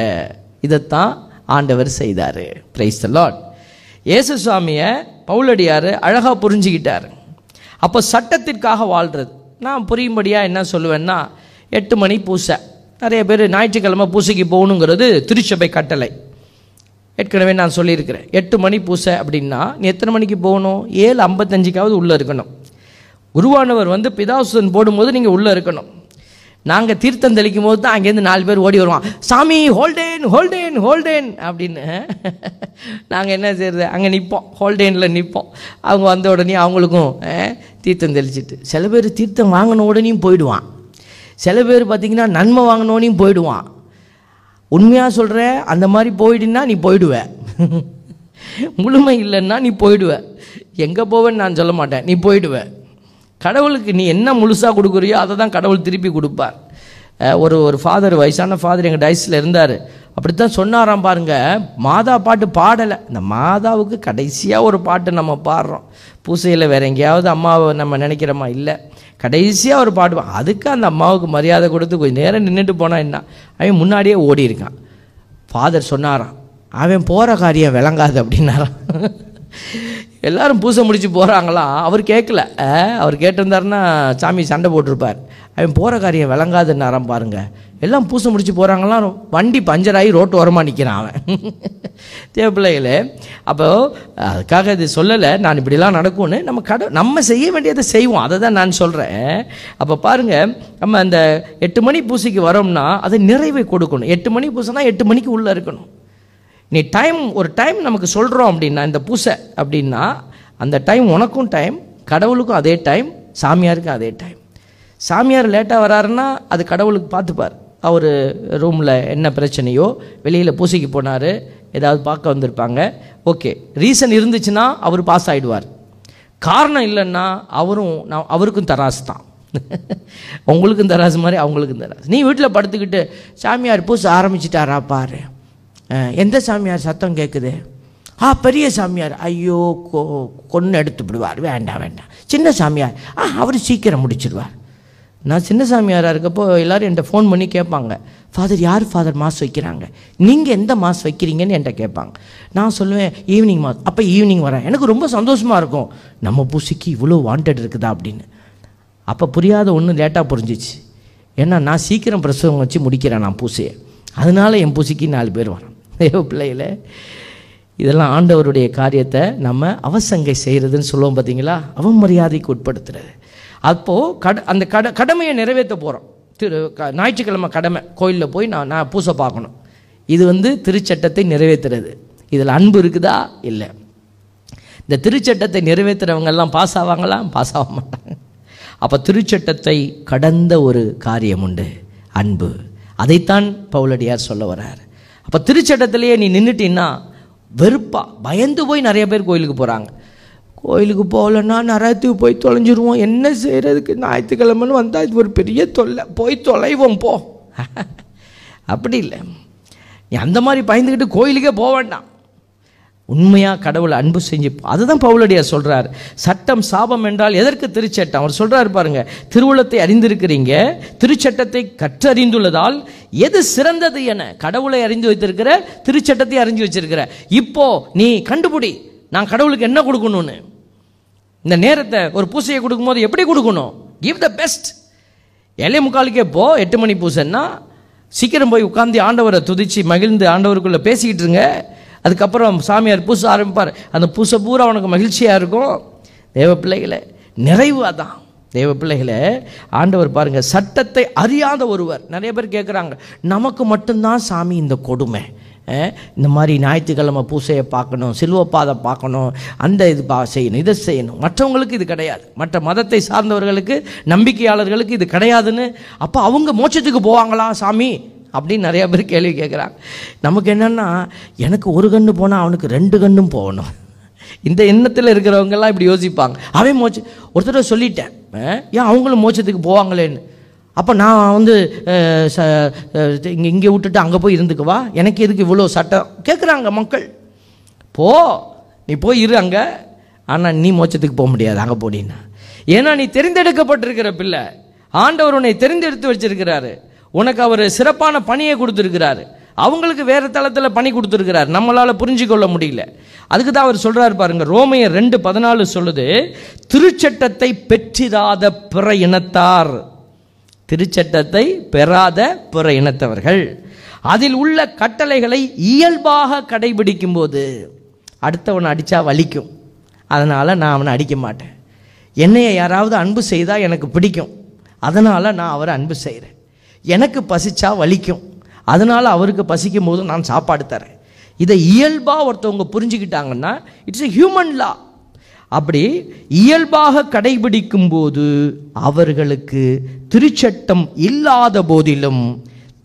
இதைத்தான் ஆண்டவர் செய்தார். பிரைஸ் த லாட் இயேசு சுவாமியை பவுலடியார் அழகாக புரிஞ்சுக்கிட்டார். அப்போ சட்டத்திற்காக வாழ்கிறது நான் புரியும்படியாக என்ன சொல்லுவேன்னா எட்டு மணி பூசை. நிறைய பேர் ஞாயிற்றுக்கிழமை பூசைக்கு போகணுங்கிறது திருச்சபை கட்டளை. ஏற்கனவே நான் சொல்லியிருக்கிறேன். எட்டு மணி பூசை அப்படின்னா நீ எத்தனை மணிக்கு போகணும்? ஏழு ஐம்பத்தஞ்சுக்காவது உள்ளே இருக்கணும். குருவானவர் வந்து பிதாசுதன் போடும்போது நீங்கள் உள்ளே இருக்கணும். நாங்கள் தீர்த்தம் தெளிக்கும் போது தான் அங்கேருந்து நாலு பேர் ஓடி வருவான். சாமி ஹோல்டேன் ஹோல்டேன் ஹோல்டேன் அப்படின்னு. <laughs> நாங்கள் என்ன செய்யறது அங்கே நிற்போம் ஹோல்டேனில் நிற்போம் அவங்க வந்த உடனே அவங்களுக்கும் தீர்த்தம் தெளிச்சிட்டு. சில பேர் தீர்த்தம் வாங்கின உடனேயும் போயிடுவான். சில பேர் பார்த்திங்கன்னா நன்மை வாங்கினோனையும் போயிடுவான். உண்மையாக சொல்கிற அந்த மாதிரி போயிடுன்னா நீ போயிடுவ. <laughs> முழுமை இல்லைன்னா நீ போயிடுவ. எங்கே போவேன்னு நான் சொல்ல மாட்டேன். நீ போயிடுவேன் கடவுளுக்கு நீ என்ன முழுசாக கொடுக்குறியோ அதை தான் கடவுள் திருப்பி கொடுப்பார். ஒரு ஒரு ஃபாதர் வயசான ஃபாதர் எங்கள் டைஸில் இருந்தார். அப்படித்தான் சொன்னாராம் பாருங்க. மாதா பாட்டு பாடலை. இந்த மாதாவுக்கு கடைசியாக ஒரு பாட்டு நம்ம பாடுறோம். பூசையில் வேறு எங்கேயாவது அம்மாவை நம்ம நினைக்கிறோமா? இல்லை. கடைசியாக ஒரு பாடுவான் அதுக்கு அந்த அம்மாவுக்கு மரியாதை கொடுத்து கொஞ்சம் நேரம் நின்றுட்டு போனா என்ன? அவன் முன்னாடியே ஓடி இருக்கான். ஃபாதர் சொன்னாராம் அவன் போகிற காரியம் விளங்காது அப்படின்னாராம். எல்லாரும் பூசை முடிச்சு போகிறாங்களாம் அவர் கேட்கல அவர் கேட்டிருந்தாருன்னா சாமி சண்டை போட்டிருப்பார். அவன் போகிற காரியம் விளங்காத நேரம் பாருங்கள் எல்லாம் பூசை முடிச்சு போகிறாங்களாம் வண்டி பஞ்சர் ஆகி ரோட்டு ஓரமாக நிற்கிறான் அவன். <laughs> தேவப்பிள்ளைகளே அப்போ அதுக்காக இது சொல்லலை. நான் இப்படிலாம் நடக்கும்னு நம்ம கட நம்ம செய்ய வேண்டியதை செய்வோம். அதை தான் நான் சொல்கிறேன் அப்போ பாருங்கள் நம்ம அந்த எட்டு மணி பூசைக்கு வரோம்னா அதை நிறைவை கொடுக்கணும். எட்டு மணி பூசைனா எட்டு மணிக்கு உள்ளே இருக்கணும். நீ டைம் ஒரு டைம் நமக்கு சொல்கிறோம் அப்படின்னா இந்த பூசை அப்படின்னா அந்த டைம் உனக்கும் டைம் கடவுளுக்கும் அதே டைம் சாமியாருக்கும் அதே டைம் சாமியார் லேட்டாக வராருன்னா அது கடவுளுக்கு பார்த்துப்பார். அவர் ரூமில் என்ன பிரச்சனையோ வெளியில் பூசைக்கு போனார் ஏதாவது பார்க்க வந்திருப்பாங்க. ஓகே ரீசன் இருந்துச்சுன்னா அவர் பாஸ் ஆகிடுவார் காரணம் இல்லைன்னா அவரும் நான் அவருக்கும் தராசு தான். <laughs> உங்களுக்கும் தராசு மாதிரி அவங்களுக்கும் தராசு. நீ வீட்டில் படுத்துக்கிட்டு சாமியார் பூசை ஆரம்பிச்சிட்டாரா பாரு. எந்த சாமியார் சத்தம் கேட்குது ஆ பெரிய சாமியார். ஐயோ கொ கொன்று எடுத்து விடுவார். வேண்டாம் வேண்டாம். சின்ன சாமியார். ஆ அவர் சீக்கிரம் முடிச்சிடுவார் நான் சின்ன சாமியாராக இருக்கப்போ எல்லாரும் என்கிட்ட ஃபோன் பண்ணி கேட்பாங்க. ஃபாதர் யார் ஃபாதர் மாஸ் வைக்கிறாங்க? நீங்கள் எந்த மாஸ் வைக்கிறீங்கன்னு என்கிட்ட கேட்பாங்க. நான் சொல்லுவேன் ஈவினிங் மாஸ். அப்போ ஈவினிங் வரேன். எனக்கு ரொம்ப சந்தோஷமாக இருக்கும். நம்ம பூசிக்கு இவ்வளோ வாண்டட் இருக்குதா? அப்படின்னு. அப்போ புரியாத ஒன்று லேட்டாக புரிஞ்சிச்சு. ஏன்னா நான் சீக்கிரம் பிரசவம் வச்சு முடிக்கிறேன் நான் பூசையை. அதனால என் பூசிக்கு நாலு பேர் வரேன் தேவ இதெல்லாம் ஆண்டவருடைய காரியத்தை நம்ம அவசங்கை செய்கிறதுன்னு சொல்லுவோம் பார்த்தீங்களா? அவமரியாதைக்கு உட்படுத்துறது. அப்போது கட அந்த கட கடமையை நிறைவேற்ற போகிறோம் திரு க- ஞாயிற்றுக்கிழமை கடமை. கோயிலில் போய் நான் நான் பூசை பார்க்கணும். இது வந்து திருச்சட்டத்தை நிறைவேற்றுறது. இதில் அன்பு இருக்குதா? இல்லை. இந்த திருச்சட்டத்தை நிறைவேற்றுறவங்கெல்லாம் பாஸ் ஆவாங்களா? பாஸ் ஆக மாட்டாங்க. அப்போ திருச்சட்டத்தை கடந்த ஒரு காரியம் உண்டு. அன்பு. அதைத்தான் பவுலடியார் சொல்ல வர்றார். அப்போ திருச்சட்டத்திலேயே நீ நின்றுட்டின்னா வெறுப்பாக பயந்து போய் நிறைய பேர் கோயிலுக்கு போகிறாங்க கோயிலுக்கு போகலன்னா நரகத்துக்கு போய் தொலைஞ்சிருவோம். என்ன செய்கிறதுக்கு ஞாயிற்றுக்கிழமைன்னு வந்தால் இது ஒரு பெரிய தொல்லை. போய் தொலைவோம் போ. <laughs> அப்படி இல்லை. நீ அந்த மாதிரி பயந்துக்கிட்டு கோயிலுக்கே போக வேண்டாம். உண்மையாக கடவுளை அன்பு செஞ்சு அதுதான் பவுலடியார் சொல்கிறார் சட்டம் சாபம் என்றால் எதற்கு திருச்சட்டம்? அவர் சொல்கிறார் பாருங்க திருவுளத்தை அறிந்திருக்கிறீங்க திருச்சட்டத்தை கற்றறிந்துள்ளதால் எது சிறந்தது என கடவுளை அறிந்து வைத்திருக்கிற திருச்சட்டத்தை அறிஞ்சு வச்சிருக்கிற. இப்போ நீ கண்டுபிடி நான் கடவுளுக்கு என்ன கொடுக்கணும்னு? இந்த நேரத்தை ஒரு பூசையை கொடுக்கும்போது எப்படி கொடுக்கணும்? கிவ் த பெஸ்ட் ஏழை முக்காலுக்கே போ எட்டு மணி பூசைன்னா சீக்கிரம் போய் உட்காந்து ஆண்டவரை துதிச்சு மகிழ்ந்து ஆண்டவருக்குள்ளே பேசிக்கிட்டு இருங்க. அதுக்கப்புறம் சாமியார் பூச ஆரம்பிப்பார். அந்த பூசை பூரா அவனுக்கு மகிழ்ச்சியாக இருக்கும். தேவ பிள்ளைகளை நிறைவு அதான். தேவ பிள்ளைகளே ஆண்டவர் பாருங்கள் சட்டத்தை அறியாத ஒருவர். நிறைய பேர் கேட்குறாங்க நமக்கு மட்டும்தான் சாமி இந்த கொடுமை. இந்த மாதிரி ஞாயிற்றுக்கிழமை பூசையை பார்க்கணும் சிலுவப்பாதை பார்க்கணும் அந்த இது பா செய்யணும் இதை செய்யணும். மற்றவங்களுக்கு இது கிடையாது. மற்ற மதத்தை சார்ந்தவர்களுக்கு நம்பிக்கையாளர்களுக்கு இது கிடையாதுன்னு அப்போ அவங்க மோட்சத்துக்கு போவாங்களா சாமி? அப்படின்னு நிறையா பேர் கேள்வி கேட்குறாங்க நமக்கு என்னென்னா எனக்கு ஒரு கண்ணு போனால் அவனுக்கு ரெண்டு கண்ணும் போகணும். இந்த எண்ணத்தில் இருக்கிறவங்கெல்லாம் இப்படி யோசிப்பாங்க. அவன் மோச்ச ஒருத்தர சொல்லிட்டேன். ஏன் அவங்களும் மோச்சத்துக்கு போவாங்களேன்னு. அப்போ நான் வந்து ச இங்கே இங்கே விட்டுட்டு அங்கே போய் இருந்துக்குவா? எனக்கு எதுக்கு இவ்வளோ சட்டம்? கேட்குறாங்க மக்கள். போ நீ போய் இரு அங்கே. ஆனால் நீ மோச்சத்துக்கு போக முடியாது அங்கே போனீன்னா. ஏன்னா நீ தெரிந்தெடுக்கப்பட்டிருக்கிற பிள்ளை. ஆண்டவர் உன்னை தெரிந்தெடுத்து வச்சிருக்கிறாரு. உனக்கு அவர் சிறப்பான பணியை கொடுத்துருக்கிறாரு. அவங்களுக்கு வேறு தளத்தில் பணி கொடுத்துருக்கிறார். நம்மளால் புரிஞ்சுக்கொள்ள முடியல. அதுக்கு தான் அவர் சொல்கிறார் பாருங்க ரோமையர் ரெண்டு பதினாலு சொல்லுது திருச்சட்டத்தை பெற்றிராத பிற இனத்தார். திருச்சட்டத்தை பெறாத பிற இனத்தவர்கள். அதில் உள்ள கட்டளைகளை இயல்பாக கடைபிடிக்கும் போது அடுத்தவனை அடித்தா வலிக்கும். அதனால் நான் அவனை அடிக்க மாட்டேன். என்னையை யாராவது அன்பு செய்தால் எனக்கு பிடிக்கும். அதனால் நான் அவரை அன்பு செய்கிறேன் எனக்கு பசிச்சா வலிக்கும். அதனால் அவருக்கு பசிக்கும் போது நான் சாப்பாடு தரேன். இதை இயல்பாக ஒருத்தவங்க புரிஞ்சுக்கிட்டாங்கன்னா இட்ஸ் எ ஹியூமன் லா அப்படி இயல்பாக கடைபிடிக்கும் போது அவர்களுக்கு திருச்சட்டம் இல்லாத போதிலும்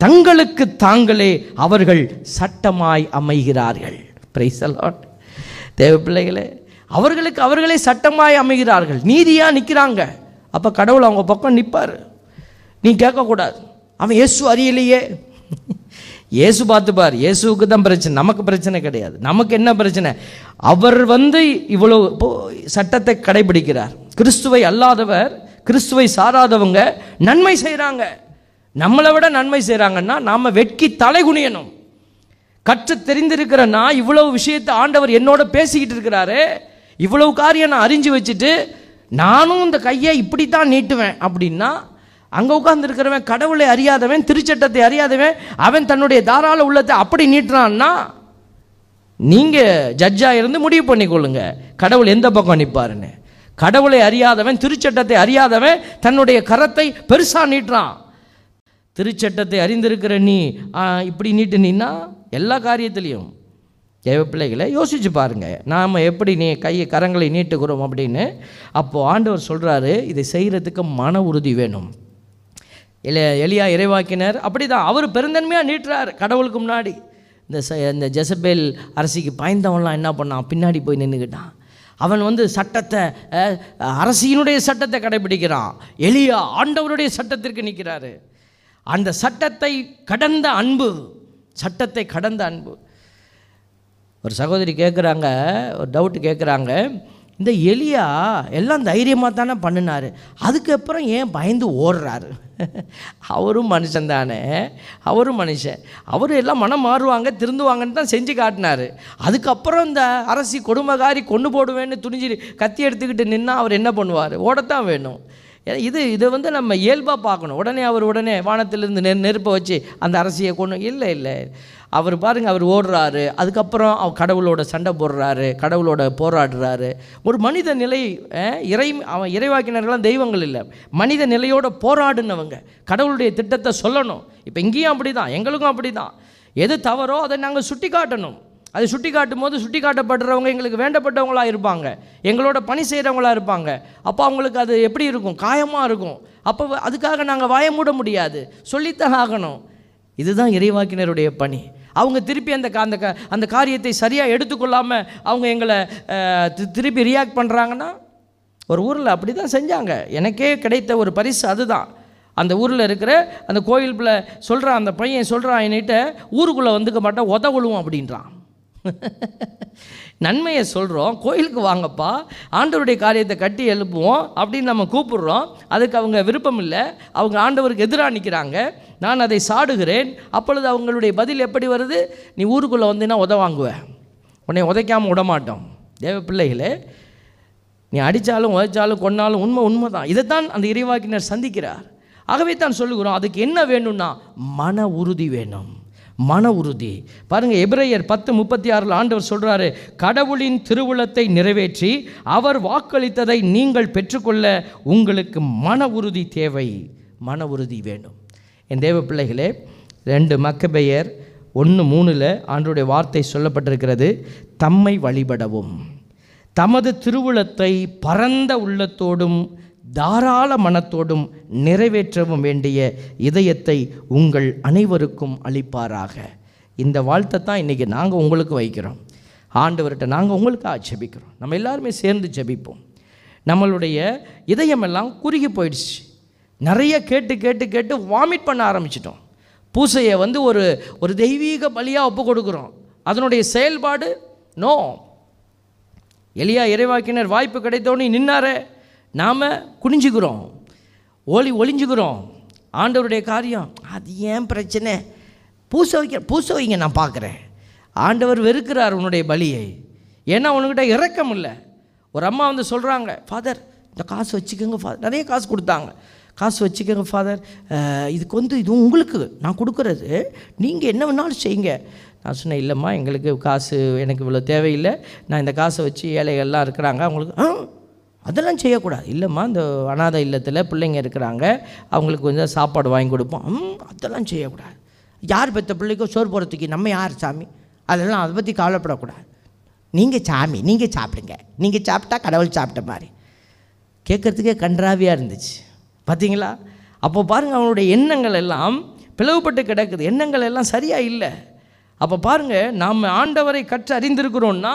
தங்களுக்கு தாங்களே அவர்கள் சட்டமாய் அமைகிறார்கள். பிரைசலாட் தேவ பிள்ளைகளே அவர்களுக்கு அவர்களே சட்டமாய் அமைகிறார்கள். நீதியாக நிற்கிறாங்க அப்போ கடவுள் அவங்க பக்கம் நிற்பார் நீ கேட்கக்கூடாது. அவன் இயேசு அறியலையே. இயேசு பார்த்துப்பார் இயேசுவுக்கு தான் பிரச்சனை நமக்கு பிரச்சனை கிடையாது. நமக்கு என்ன பிரச்சனை? அவர் வந்து இவ்வளோ இப்போ சட்டத்தை கடைபிடிக்கிறார். கிறிஸ்துவை அல்லாதவர் கிறிஸ்துவை சாராதவங்க நன்மை செய்கிறாங்க நம்மளை விட நன்மை செய்கிறாங்கன்னா நாம் வெட்கி தலைகுனியணும் கற்று தெரிந்திருக்கிற நான் இவ்வளவு விஷயத்தை ஆண்டவர் என்னோட பேசிக்கிட்டு இருக்கிறாரு. இவ்வளவு காரியம் நான் அறிஞ்சு வச்சுட்டு நானும் இந்த கையை இப்படித்தான் நீட்டுவேன் அப்படின்னா அங்கே உட்காந்துருக்கிறவன் கடவுளை அறியாதவன் திருச்சட்டத்தை அறியாதவன் அவன் தன்னுடைய தாராள உள்ளத்தை அப்படி நீட்டுறான்னா நீங்கள் ஜட்ஜாக இருந்து முடிவு பண்ணிக்கொள்ளுங்க. கடவுள் எந்த பக்கம் நிற்பாருன்னு கடவுளை அறியாதவன் திருச்சட்டத்தை அறியாதவன் தன்னுடைய கரத்தை பெருசாக நீட்டுறான். திருச்சட்டத்தை அறிந்திருக்கிற நீ இப்படி நீட்டுனீன்னா எல்லா காரியத்திலையும் தேவ பிள்ளைகளை யோசிச்சு பாருங்க. நாம் எப்படி நீ கையை கரங்களை நீட்டுக்கிறோம் அப்படின்னு. அப்போது ஆண்டவர் சொல்கிறாரு இதை செய்கிறதுக்கு மன உறுதி வேணும். இல்லை எலியா இறைவாக்கினார். அப்படி தான் அவர் பெருந்தன்மையாக நீட்டுறார் கடவுளுக்கு முன்னாடி. இந்த ச இந்த ஜெசபேல் அரசிக்கு பாய்ந்தவன்லாம் என்ன பண்ணான்? பின்னாடி போய் நின்றுக்கிட்டான் அவன் வந்து சட்டத்தை அரசியினுடைய சட்டத்தை கடைபிடிக்கிறான். எளியா ஆண்டவருடைய சட்டத்திற்கு நிற்கிறாரு. அந்த சட்டத்தை கடந்த அன்பு சட்டத்தை கடந்த அன்பு. ஒரு சகோதரி கேட்குறாங்க ஒரு டவுட்டு கேட்குறாங்க இந்த எலியா எல்லாம் தைரியமாக தானே பண்ணினாரு. அதுக்கப்புறம் ஏன் பயந்து ஓடுறாரு? அவரும் மனுஷன் தானே. அவரும் மனுஷன். அவரும் எல்லாம் மனம் மாறுவாங்க திருந்துவாங்கன்னு தான் செஞ்சு காட்டினாரு. அதுக்கப்புறம் இந்த அரசி கொடுமைகாரி கொண்டு போடுவேன்னு துணிஞ்சு கத்தி எடுத்துக்கிட்டு நின்னா அவர் என்ன பண்ணுவார்? ஓடத்தான் வேணும். ஏன்னா இது இதை வந்து நம்ம இயல்பாக பார்க்கணும். உடனே அவர் உடனே வானத்திலிருந்து நெ நெருப்பை வச்சு அந்த அரசியை கொண்டு இல்லை இல்லை. அவர் பாருங்கள் அவர் ஓடுறாரு. அதுக்கப்புறம் அவர் கடவுளோட சண்டை போடுறாரு கடவுளோட போராடுறாரு. ஒரு மனித நிலை இறை அவன் இறைவாக்கினர்கள்லாம் தெய்வங்கள் இல்லை. மனித நிலையோட போராடுனவங்க. கடவுளுடைய திட்டத்தை சொல்லணும். இப்போ இங்கேயும் அப்படி தான் எங்களுக்கும் அப்படி தான் எது தவறோ அதை நாங்கள் சுட்டி காட்டணும் அதை சுட்டி காட்டும் போது சுட்டி காட்டப்படுறவங்க எங்களுக்கு வேண்டப்பட்டவங்களா இருப்பாங்க. எங்களோட பணி செய்கிறவங்களா இருப்பாங்க. அப்போ அவங்களுக்கு அது எப்படி இருக்கும்? காயமாக இருக்கும். அப்போ அதுக்காக நாங்கள் வாய மூட முடியாது. சொல்லித்தான் ஆகணும். இதுதான் இறைவாக்கினருடைய பணி. அவங்க திருப்பி அந்த அந்த க- அந்த காரியத்தை சரியாக எடுத்துக்கொள்ளாமல் அவங்க எங்களை திருப்பி ரியாக்ட் பண்ணுறாங்கன்னா ஒரு ஊரில் அப்படி தான் செஞ்சாங்க. எனக்கே கிடைத்த ஒரு பரிசு அதுதான். அந்த ஊரில் இருக்கிற அந்த கோயிலுக்குள்ள சொல்கிறான் அந்த பையன் சொல்கிறான் என்கிட்ட ஊருக்குள்ளே வந்துக்க மாட்டேன் உதவுழுவோம் அப்படின்றான். <laughs> நன்மையை சொல்கிறோம் கோயிலுக்கு வாங்கப்பா ஆண்டவருடைய காரியத்தை கட்டி எழுப்புவோம் அப்படின்னு நம்ம கூப்பிடுறோம். அதுக்கு அவங்க விருப்பம் இல்லை. அவங்க ஆண்டவருக்கு எதிராக நிற்கிறாங்க நான் அதை சாடுகிறேன். அப்பொழுது அவங்களுடைய பதில் எப்படி வருது? நீ ஊருக்குள்ளே வந்தீங்கன்னா உத வாங்குவேன் உன்னை உதைக்காமல் விட மாட்டோம் தேவ பிள்ளைகளே நீ அடித்தாலும் உதைச்சாலும் கொன்னாலும் உண்மை உண்மை தான் இதைத்தான் அந்த இறைவாக்கினர் சந்திக்கிறார். ஆகவே தான் சொல்லுகிறோம் அதுக்கு என்ன வேணும்னா மன உறுதி வேணும். மன உறுதி. பாருங்க எபிரேயர் பத்து முப்பத்தி ஆறில் ஆண்டவர் சொல்றாரு கடவுளின் திருவுளத்தை நிறைவேற்றி அவர் வாக்களித்ததை நீங்கள் பெற்றுக்கொள்ள உங்களுக்கு மன உறுதி தேவை. மன உறுதி வேணும். என் தேவ பிள்ளைகளே ரெண்டு மக்கபெயர் ஒன்று மூணில் ஆண்டோடைய வார்த்தை சொல்லப்பட்டிருக்கிறது தம்மை வழிபடவும். தமது திருவுளத்தை பரந்த உள்ளத்தோடும் தாராள மனத்தோடும் நிறைவேற்றவும் வேண்டிய இதயத்தை உங்கள் அனைவருக்கும் அளிப்பாராக. இந்த வாழ்த்தை தான் இன்றைக்கி நாங்கள் உங்களுக்கு வைக்கிறோம். ஆண்டவர்கிட்ட நாங்கள் உங்களுக்காக ஜெபிக்கிறோம் நம்ம எல்லாருமே சேர்ந்து ஜெபிப்போம். நம்மளுடைய இதயமெல்லாம் குறுகி போயிடுச்சு. நிறைய கேட்டு கேட்டு கேட்டு வாமிட் பண்ண ஆரம்பிச்சிட்டோம். பூசையை வந்து ஒரு ஒரு தெய்வீக பலியாக ஒப்பு கொடுக்குறோம். அதனுடைய செயல்பாடு நோ. எளியா இறைவாக்கினர் வாய்ப்பு கிடைத்தோன்னே நின்னாரே. நாம் குனிஞ்சுக்கிறோம். ஒளி ஒளிஞ்சுக்கிறோம். ஆண்டவருடைய காரியம் அது ஏன் பிரச்சனை? பூச வைக்க பூச வைங்க நான் பார்க்குறேன். ஆண்டவர் வெறுக்கிறார் உன்னுடைய பலியை. ஏன்னா உனக்கிட்ட இறக்கம் இல்லை. ஒரு அம்மா வந்து சொல்கிறாங்க ஃபாதர் இந்த காசு வச்சுக்கோங்க ஃபாதர் நிறைய காசு கொடுத்தாங்க. காசு வச்சுக்கோங்க ஃபாதர் இதுக்கு வந்து இது உங்களுக்கு நான் கொடுக்குறது. நீங்கள் என்ன வேணாலும் செய்யுங்க. நான் சொன்னேன் இல்லைம்மா எங்களுக்கு காசு எனக்கு இவ்வளோ தேவையில்லை. நான் இந்த காசை வச்சு ஏழைகள்லாம் இருக்கிறாங்க அவங்களுக்கு ஆ அதெல்லாம் செய்யக்கூடாது. இல்லைம்மா இந்த அனாதை இல்லத்தில் பிள்ளைங்க இருக்கிறாங்க அவங்களுக்கு கொஞ்சம் சாப்பாடு வாங்கி கொடுப்போம். ம், அதெல்லாம் செய்யக்கூடாது. யார் பெற்ற பிள்ளைக்கோ சோறு போகிறதுக்கு நம்ம யார் சாமி? அதெல்லாம் அதை பற்றி கவலைப்படக்கூடாது. நீங்கள் சாமி நீங்கள் சாப்பிடுங்க. நீங்கள் சாப்பிட்டா கடவுள் சாப்பிட்ட மாதிரி. கேட்குறதுக்கே கன்றாவியாக இருந்துச்சு. பார்த்தீங்களா அப்போ பாருங்கள் அவனுடைய எண்ணங்கள் எல்லாம் பிளவுபட்டு கிடக்குது. எண்ணங்கள் எல்லாம் சரியாக இல்லை. அப்போ பாருங்கள் நாம் ஆண்டவரை கற்று அறிந்திருக்கிறோன்னா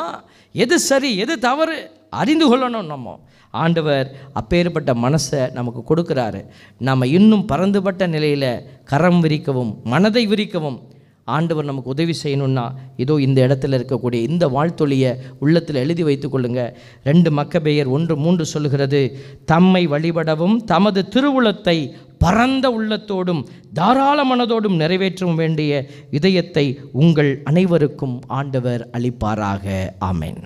எது சரி எது தவறு அறிந்து கொள்ளணும் நம்ம. ஆண்டவர் அப்பேற்பட்ட மனசை நமக்கு கொடுக்குறாரு. நம்ம இன்னும் பறந்துபட்ட நிலையில் கரம் விரிக்கவும் மனதை விரிக்கவும் ஆண்டவர் நமக்கு உதவி செய்யணும்னா இதோ இந்த இடத்துல இருக்கக்கூடிய இந்த வாழ்த்தொழியை உள்ளத்தில் எழுதி வைத்து கொள்ளுங்க. ரெண்டு மக்கபெயர் ஒன்று மூன்று சொல்லுகிறது தம்மை வழிபடவும் தமது திருவுளத்தை பரந்த உள்ளத்தோடும் தாராள மனதோடும் நிறைவேற்றவும் வேண்டிய இதயத்தை உங்கள் அனைவருக்கும் ஆண்டவர் அளிப்பாராக. ஆமேன்.